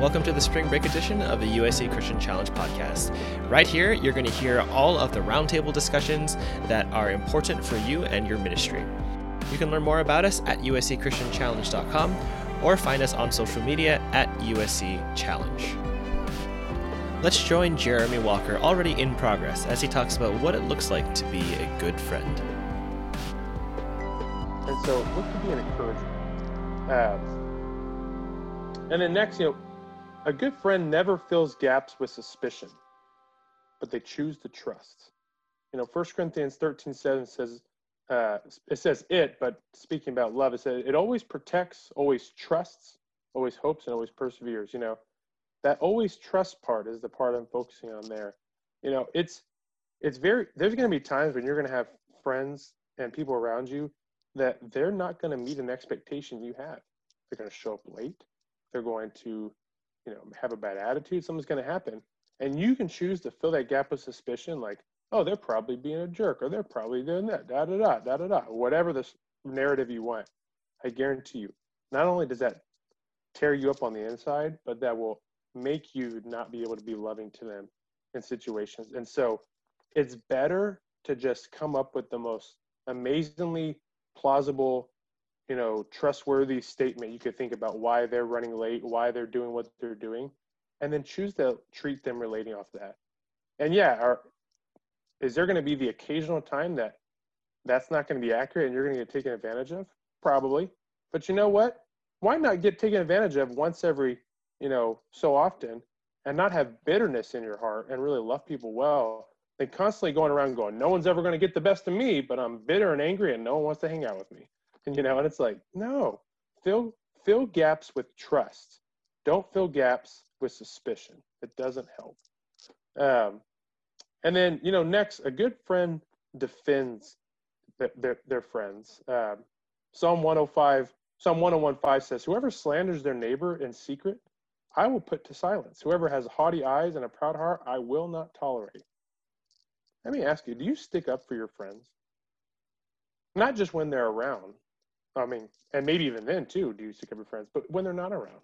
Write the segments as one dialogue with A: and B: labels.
A: Welcome to the spring break edition of the USC Christian Challenge podcast. Right here, you're going to hear all of the roundtable discussions that are important for you and your ministry. You can learn more about us at uscchristianchallenge.com or find us on social media at USC Challenge. Let's join Jeremy Walker, already in progress, as he talks about what it looks like to be a good friend.
B: And so, what could be an encouragement? Uh, and then next, you know, a good friend never fills gaps with suspicion, but they choose to trust. You know, 1 Corinthians 13 7 says, uh, it says it, but speaking about love, it says it always protects, always trusts, always hopes, and always perseveres. You know, that always trust part is the part I'm focusing on there. You know, it's it's very there's going to be times when you're going to have friends and people around you that they're not going to meet an expectation you have. They're going to show up late. They're going to, you know, have a bad attitude. Something's going to happen, and you can choose to fill that gap with suspicion, like, oh, they're probably being a jerk, or they're probably doing that, da da da da da da, whatever this narrative you want. I guarantee you, not only does that tear you up on the inside, but that will make you not be able to be loving to them in situations. And so it's better to just come up with the most amazingly plausible, you know, trustworthy statement you could think about why they're running late, why they're doing what they're doing, and then choose to treat them relating off that. And yeah, are, is there going to be the occasional time that that's not going to be accurate and you're going to get taken advantage of? Probably. But you know what? Why not get taken advantage of once every you know, so often and not have bitterness in your heart and really love people well than constantly going around going, no one's ever going to get the best of me, but I'm bitter and angry and no one wants to hang out with me. You know, and it's like, no, fill, fill gaps with trust. Don't fill gaps with suspicion. It doesn't help. Um, and then, you know, next, a good friend defends their, their, their friends. Um, Psalm 105, Psalm 101.5 says, whoever slanders their neighbor in secret I will put to silence. Whoever has haughty eyes and a proud heart, I will not tolerate. Let me ask you, do you stick up for your friends? Not just when they're around. I mean, and maybe even then too, do you stick up for friends, but when they're not around.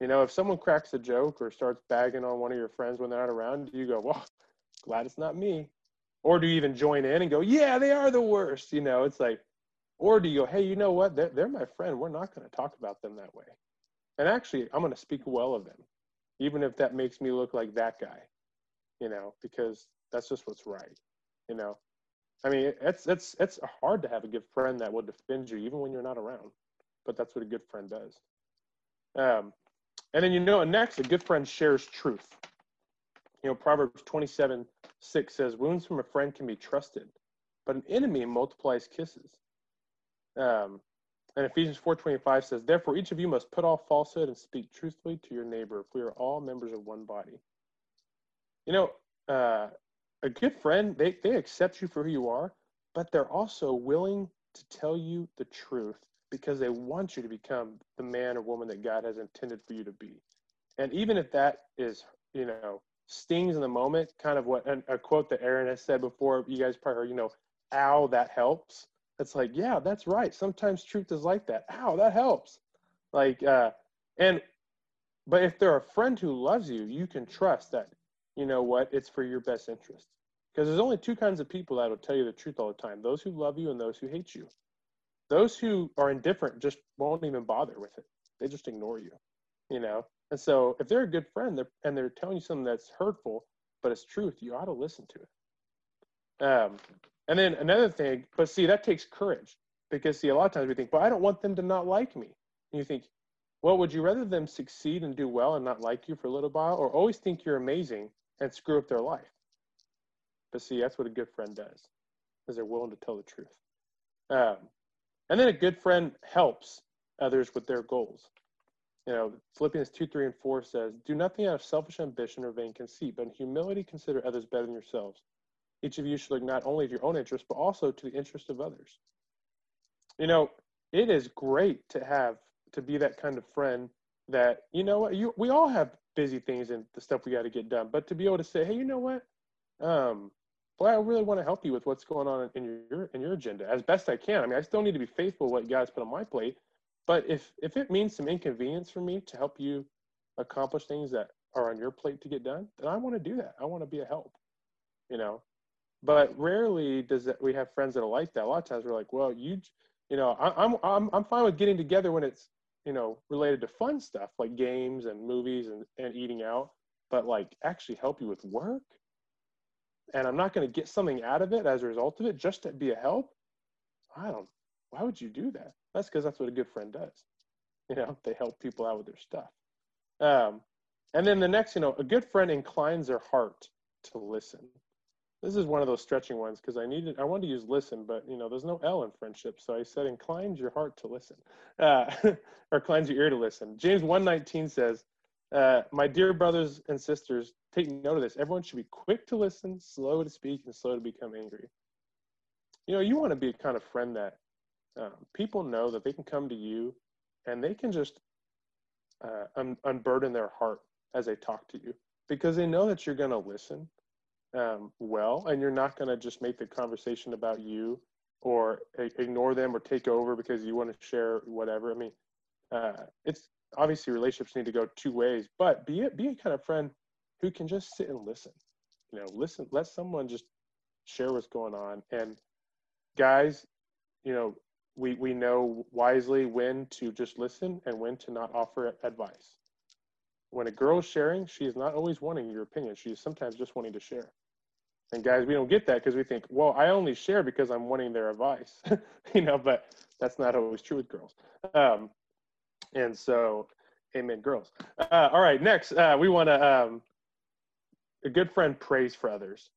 B: You know, if someone cracks a joke or starts bagging on one of your friends when they're not around, do you go, well, glad it's not me? Or do you even join in and go, yeah, they are the worst? You know, it's like, or do you go, hey, you know what? They're, they're my friend. We're not going to talk about them that way. And actually, I'm going to speak well of them, even if that makes me look like that guy, you know, because that's just what's right, you know. I mean, it's it's it's hard to have a good friend that will defend you even when you're not around, but that's what a good friend does. Um, and then you know, next, a good friend shares truth. You know, Proverbs 27 6 says, Wounds from a friend can be trusted, but an enemy multiplies kisses. Um, and Ephesians 4.25 says, Therefore each of you must put off falsehood and speak truthfully to your neighbor, if we are all members of one body. You know, uh, a good friend, they, they accept you for who you are, but they're also willing to tell you the truth because they want you to become the man or woman that God has intended for you to be. And even if that is, you know, stings in the moment, kind of what a, quote that Aaron has said before, you guys probably heard, you know, ow, that helps. It's like yeah that's right. Sometimes truth is like that. Ow that helps. Like uh and but if they're a friend who loves you you can trust that you know what it's for your best interest. Because there's only two kinds of people that will tell you the truth all the time those who love you and those who hate you. Those who are indifferent just won't even bother with it. They just ignore you you know? And so if they're a good friend they're, and they're telling you something that's hurtful but it's truth you ought to listen to it. Um and then another thing, but see, that takes courage. Because see, a lot of times we think, well, I don't want them to not like me. And you think, well, would you rather them succeed and do well and not like you for a little while, or always think you're amazing and screw up their life? But see, that's what a good friend does, is they're willing to tell the truth. Um, and then a good friend helps others with their goals. You know, Philippians 2, 3, and 4 says, Do nothing out of selfish ambition or vain conceit, but in humility consider others better than yourselves. Each of you should look not only to your own interest, but also to the interest of others. You know, it is great to have to be that kind of friend that, you know you we all have busy things and the stuff we got to get done. But to be able to say, hey, you know what? Um, boy, I really want to help you with what's going on in your in your agenda as best I can. I mean, I still need to be faithful what God's put on my plate. But if if it means some inconvenience for me to help you accomplish things that are on your plate to get done, then I want to do that. I want to be a help, you know. But rarely does that we have friends that are like that. A lot of times we're like, well, you, you know, I, I'm I'm I'm fine with getting together when it's you know related to fun stuff like games and movies and, and eating out, but like actually help you with work, and I'm not going to get something out of it as a result of it just to be a help. I don't. Why would you do that? That's because that's what a good friend does. You know, they help people out with their stuff. Um, and then the next, you know, a good friend inclines their heart to listen. This is one of those stretching ones because I needed, I wanted to use listen, but you know, there's no L in friendship, so I said inclines your heart to listen, uh, or inclines your ear to listen. James one nineteen says, uh, "My dear brothers and sisters, take note of this. Everyone should be quick to listen, slow to speak, and slow to become angry." You know, you want to be a kind of friend that um, people know that they can come to you, and they can just uh, un- unburden their heart as they talk to you because they know that you're going to listen um, well and you're not going to just make the conversation about you or a- ignore them or take over because you want to share whatever. I mean, uh, it's obviously relationships need to go two ways, but be a, be a kind of friend who can just sit and listen. You know, listen, let someone just share what's going on. And guys, you know, we, we know wisely when to just listen and when to not offer advice. When a girl is sharing, she is not always wanting your opinion. She is sometimes just wanting to share. And guys, we don't get that because we think, well, I only share because I'm wanting their advice, you know, but that's not always true with girls. Um, and so, amen, girls. Uh, all right, next, uh, we want to, um, a good friend prays for others.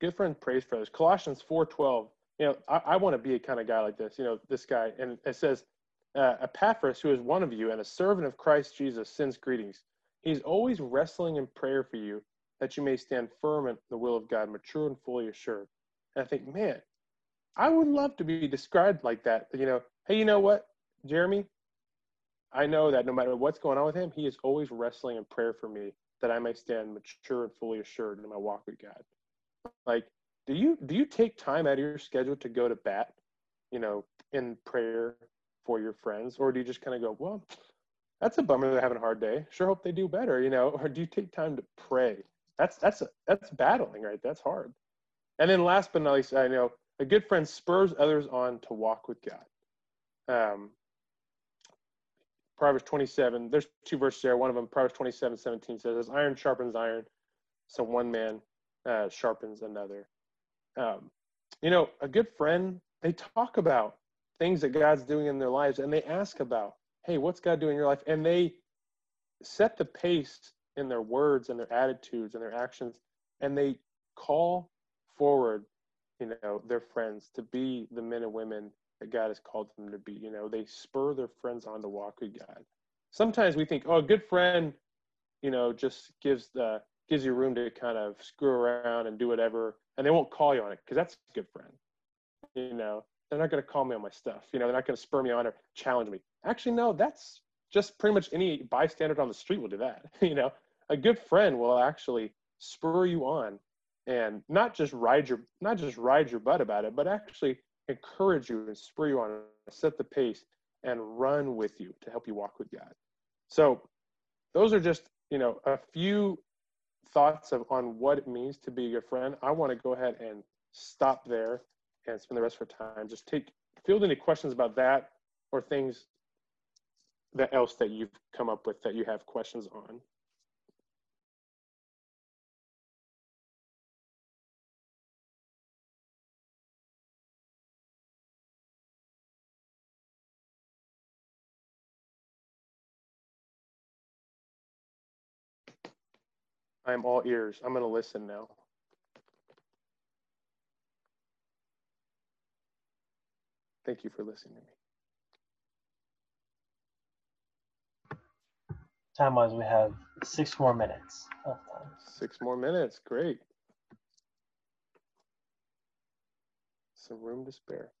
B: Good friend prays for others. Colossians 4.12, you know, I, I want to be a kind of guy like this, you know, this guy. And it says, uh, Epaphras, who is one of you and a servant of Christ Jesus, sends greetings. He's always wrestling in prayer for you that you may stand firm in the will of God, mature and fully assured. And I think, man, I would love to be described like that. You know, hey, you know what, Jeremy? I know that no matter what's going on with him, he is always wrestling in prayer for me that I may stand mature and fully assured in my walk with God. Like, do you do you take time out of your schedule to go to bat, you know, in prayer for your friends, or do you just kind of go, well, that's a bummer they're having a hard day. Sure hope they do better, you know, or do you take time to pray? That's that's that's battling, right? That's hard. And then last but not least, I know a good friend spurs others on to walk with God. Um, Proverbs 27, there's two verses there. One of them, Proverbs 27, 17 says, as iron sharpens iron, so one man uh, sharpens another. Um, you know, a good friend, they talk about things that God's doing in their lives and they ask about, hey, what's God doing in your life? And they set the pace in their words and their attitudes and their actions and they call forward, you know, their friends to be the men and women that God has called them to be. You know, they spur their friends on to walk with God. Sometimes we think, oh, a good friend, you know, just gives the gives you room to kind of screw around and do whatever, and they won't call you on it because that's a good friend. You know, they're not going to call me on my stuff. You know, they're not going to spur me on or challenge me. Actually, no, that's just pretty much any bystander on the street will do that. you know, a good friend will actually spur you on and not just ride your not just ride your butt about it, but actually encourage you and spur you on, set the pace, and run with you to help you walk with God. So, those are just you know a few thoughts of on what it means to be a good friend. I want to go ahead and stop there and spend the rest of our time just take field any questions about that or things that else that you've come up with that you have questions on. I'm all ears. I'm going to listen now. Thank you for listening to
C: me. Time wise, we have six more minutes of time.
B: Six more minutes. Great. Some room to spare.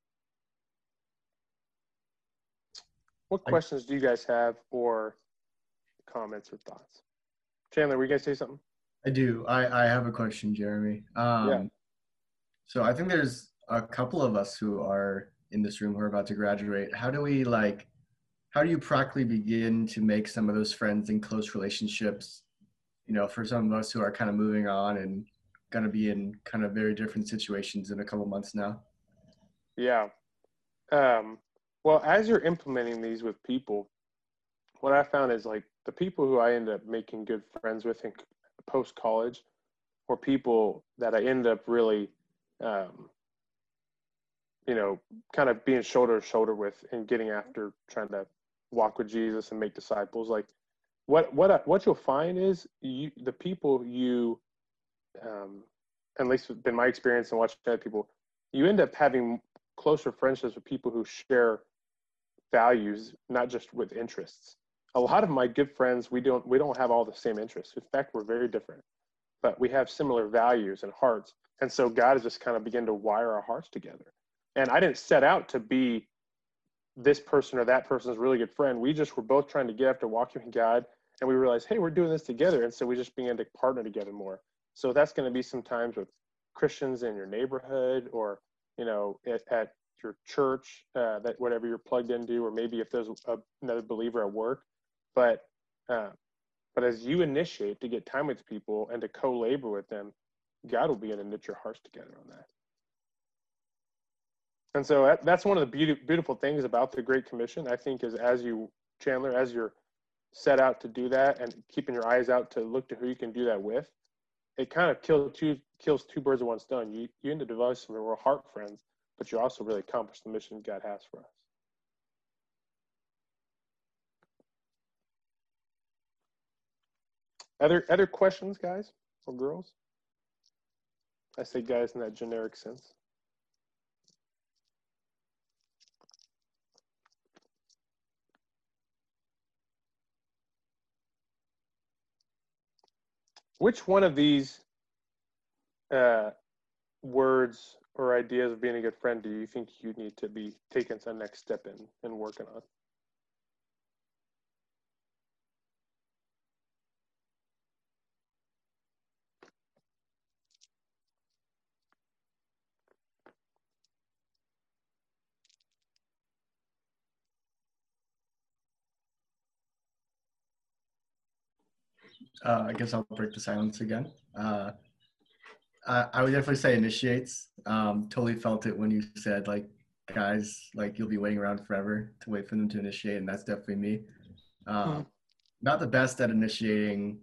B: What questions do you guys have or comments or thoughts? Chandler, were you guys say something?
D: I do. I, I have a question, Jeremy. Um, yeah. So I think there's a couple of us who are in this room who are about to graduate. How do we like? how do you practically begin to make some of those friends and close relationships? You know, for some of us who are kind of moving on and going to be in kind of very different situations in a couple months now.
B: Yeah. Um, well, as you're implementing these with people, what I found is like the people who I end up making good friends with in post college, or people that I end up really, um, you know, kind of being shoulder to shoulder with and getting after trying to walk with Jesus and make disciples. Like, what what what you'll find is you the people you, um, at least been my experience and watching other people, you end up having closer friendships with people who share values, not just with interests. A lot of my good friends, we don't we don't have all the same interests. In fact, we're very different, but we have similar values and hearts. And so God has just kind of begun to wire our hearts together. And I didn't set out to be this person or that person's really good friend. We just were both trying to get after walking with God, and we realized, hey, we're doing this together. And so we just began to partner together more. So that's going to be sometimes with Christians in your neighborhood or you know at, at your church uh, that whatever you're plugged into or maybe if there's a, another believer at work but uh, but as you initiate to get time with people and to co-labor with them god will be begin to knit your hearts together on that and so that, that's one of the beauty, beautiful things about the great commission i think is as you chandler as you're set out to do that and keeping your eyes out to look to who you can do that with it kind of kills two kills two birds with one stone. You you end up developing some real heart friends, but you also really accomplish the mission God has for us. Other other questions, guys or girls? I say guys in that generic sense. Which one of these uh, words or ideas of being a good friend do you think you need to be taking some next step in and working on?
D: Uh, I guess I'll break the silence again. Uh, I, I would definitely say initiates. Um, totally felt it when you said like, guys, like you'll be waiting around forever to wait for them to initiate, and that's definitely me. Um, mm. Not the best at initiating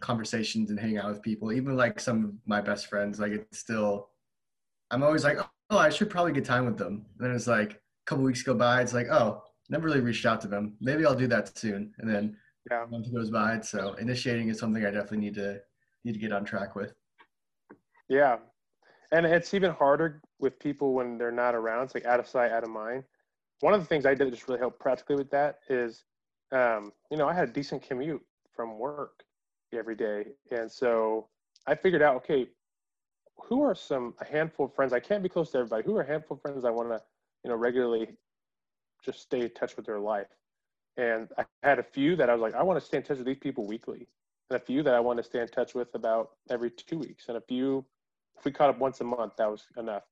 D: conversations and hanging out with people. Even like some of my best friends, like it's still, I'm always like, oh, I should probably get time with them. And then it's like a couple weeks go by, it's like, oh, never really reached out to them. Maybe I'll do that soon. And then yeah. month goes by. So initiating is something I definitely need to need to get on track with.
B: Yeah. And it's even harder with people when they're not around. It's like out of sight, out of mind. One of the things I did that just really helped practically with that is, um, you know, I had a decent commute from work every day. And so I figured out, okay, who are some, a handful of friends, I can't be close to everybody. Who are a handful of friends I want to, you know, regularly just stay in touch with their life? And I had a few that I was like, I want to stay in touch with these people weekly. And a few that I want to stay in touch with about every two weeks. And a few if we caught up once a month, that was enough.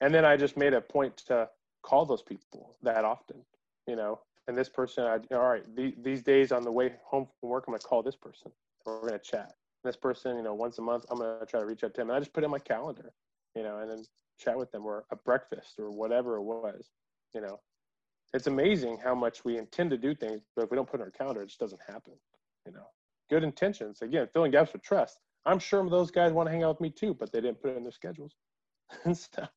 B: And then I just made a point to call those people that often, you know. And this person, I, all right, the, these days on the way home from work, I'm gonna call this person. We're gonna chat. This person, you know, once a month, I'm gonna try to reach out to him. And I just put in my calendar, you know, and then chat with them or a breakfast or whatever it was, you know. It's amazing how much we intend to do things, but if we don't put in our calendar, it just doesn't happen, you know. Good intentions, again, filling gaps with trust I'm sure those guys want to hang out with me too, but they didn't put it in their schedules. so.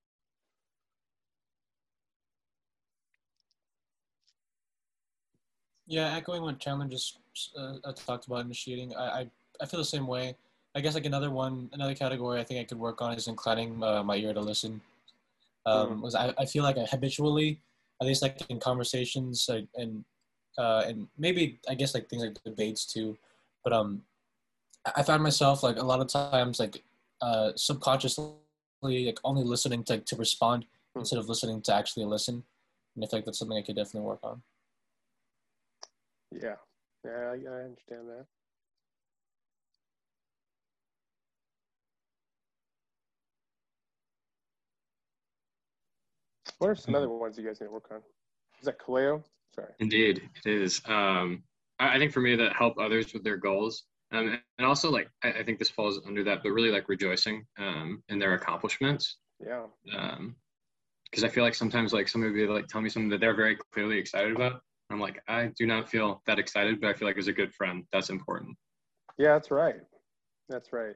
E: Yeah, echoing what Chandler just uh, talked about initiating, I, I, I feel the same way. I guess like another one, another category I think I could work on is inclining uh, my ear to listen. Um, mm. I, I feel like I habitually, at least like in conversations like, and uh, and maybe I guess like things like debates too, but um, I found myself like a lot of times like uh, subconsciously like only listening to to respond hmm. instead of listening to actually listen, and I feel like that's something I could definitely work on.
B: Yeah, yeah, I, I understand that. What are some other ones you guys need to work on? Is that Kaleo? Sorry.
F: Indeed, it is. Um, I, I think for me that help others with their goals, um, and also like I, I think this falls under that, but really like rejoicing um, in their accomplishments.
B: Yeah.
F: Um, because I feel like sometimes like somebody will be like tell me something that they're very clearly excited about. I'm like I do not feel that excited, but I feel like as a good friend, that's important.
B: Yeah, that's right. That's right.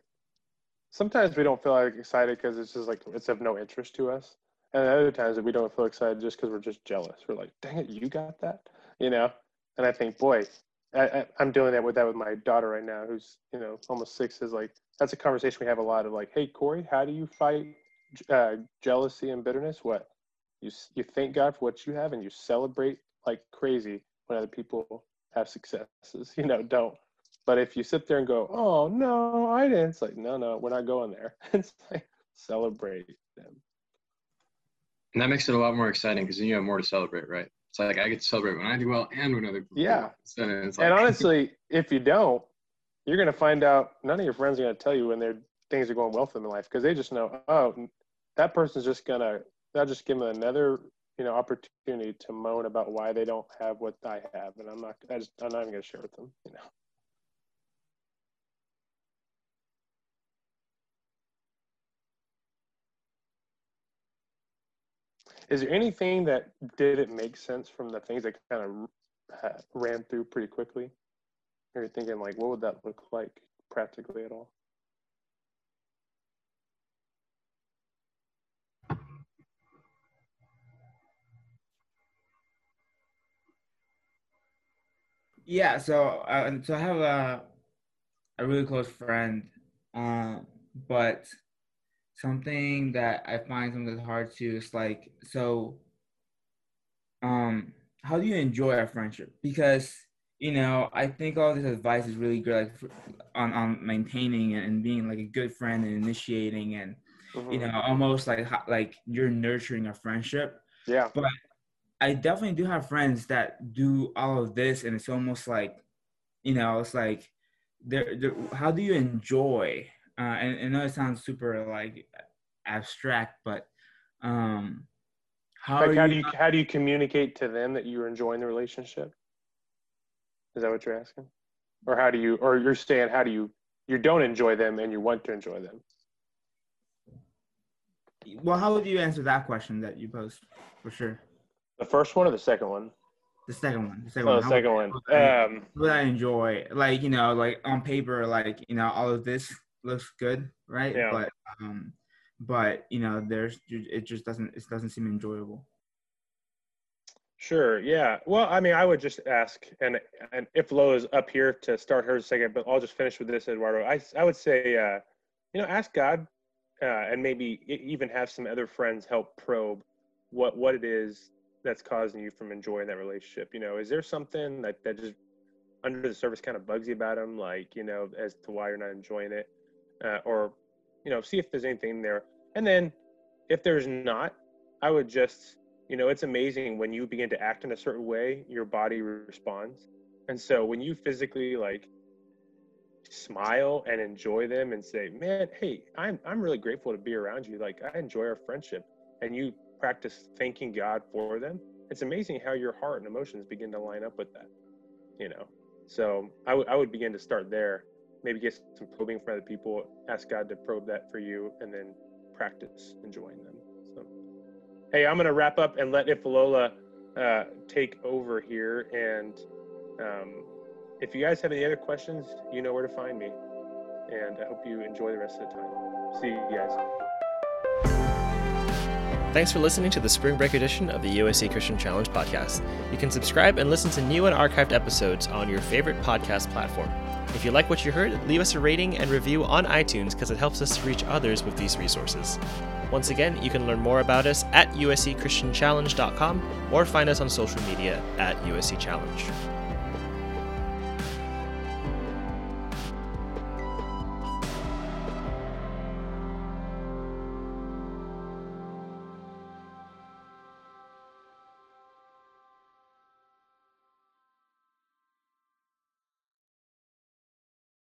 B: Sometimes we don't feel like excited because it's just like it's of no interest to us, and other times that we don't feel excited just because we're just jealous. We're like, "Dang it, you got that," you know. And I think, boy, I, am doing that with that with my daughter right now, who's you know almost six. Is like that's a conversation we have a lot of like, "Hey, Corey, how do you fight uh, jealousy and bitterness? What you you thank God for what you have, and you celebrate like crazy when other people have successes. You know, don't but if you sit there and go, "Oh no, I didn't," it's like, "No, no, we're not going there." it's like celebrate them.
F: And that makes it a lot more exciting because then you have more to celebrate, right? It's like I get to celebrate when I do well and when other people.
B: Yeah.
F: So like...
B: and honestly, if you don't, you're gonna find out none of your friends are gonna tell you when their things are going well for them in life because they just know, oh, that person's just gonna they'll just give them another you know opportunity to moan about why they don't have what I have, and I'm not I just I'm not even gonna share with them, you know. Is there anything that didn't make sense from the things that kind of ran through pretty quickly? Are you thinking like, what would that look like practically at all?
G: Yeah, so uh, so I have a a really close friend, uh, but something that I find sometimes hard to is like so um how do you enjoy our friendship? Because you know, I think all this advice is really good like for, on on maintaining and being like a good friend and initiating and mm-hmm. you know almost like like you're nurturing a friendship.
B: Yeah.
G: But I definitely do have friends that do all of this and it's almost like you know, it's like they're, they're how do you enjoy uh, and I know it sounds super like abstract, but um,
B: how like how you do you how do you communicate to them that you're enjoying the relationship? Is that what you're asking, or how do you, or you're saying how do you you don't enjoy them and you want to enjoy them?
G: Well, how would you answer that question that you posed for sure?
B: The first one or the second one?
G: The second one. The second
B: oh,
G: one.
B: The second one. Um,
G: what I enjoy, like you know, like on paper, like you know, all of this looks good, right?
B: Yeah.
G: But um, but you know, there's it just doesn't it doesn't seem enjoyable.
B: Sure. Yeah. Well, I mean, I would just ask, and and if Lo is up here to start hers second, but I'll just finish with this, Eduardo. I I would say, uh, you know, ask God, uh, and maybe even have some other friends help probe what what it is that's causing you from enjoying that relationship. You know, is there something that that just under the surface kind of bugs you about him, like you know, as to why you're not enjoying it? Uh, or you know see if there's anything there. And then if there's not i would just you know it's amazing when you begin to act in a certain way your body responds. And so when you physically like smile and enjoy them and say man hey i'm i'm really grateful to be around you. Like i enjoy our friendship and you practice thanking god for them it's amazing how your heart and emotions begin to line up with that you know? So I, w- I would begin to start there maybe get some probing from other people, ask God to probe that for you, and then practice enjoying them. So, hey, I'm going to wrap up and let Ifalola uh, take over here. And um, if you guys have any other questions, you know where to find me. And I hope you enjoy the rest of the time. See you guys.
A: Thanks for listening to the Spring Break edition of the USC Christian Challenge podcast. You can subscribe and listen to new and archived episodes on your favorite podcast platform. If you like what you heard, leave us a rating and review on iTunes because it helps us reach others with these resources. Once again, you can learn more about us at uscchristianchallenge.com or find us on social media at USC Challenge.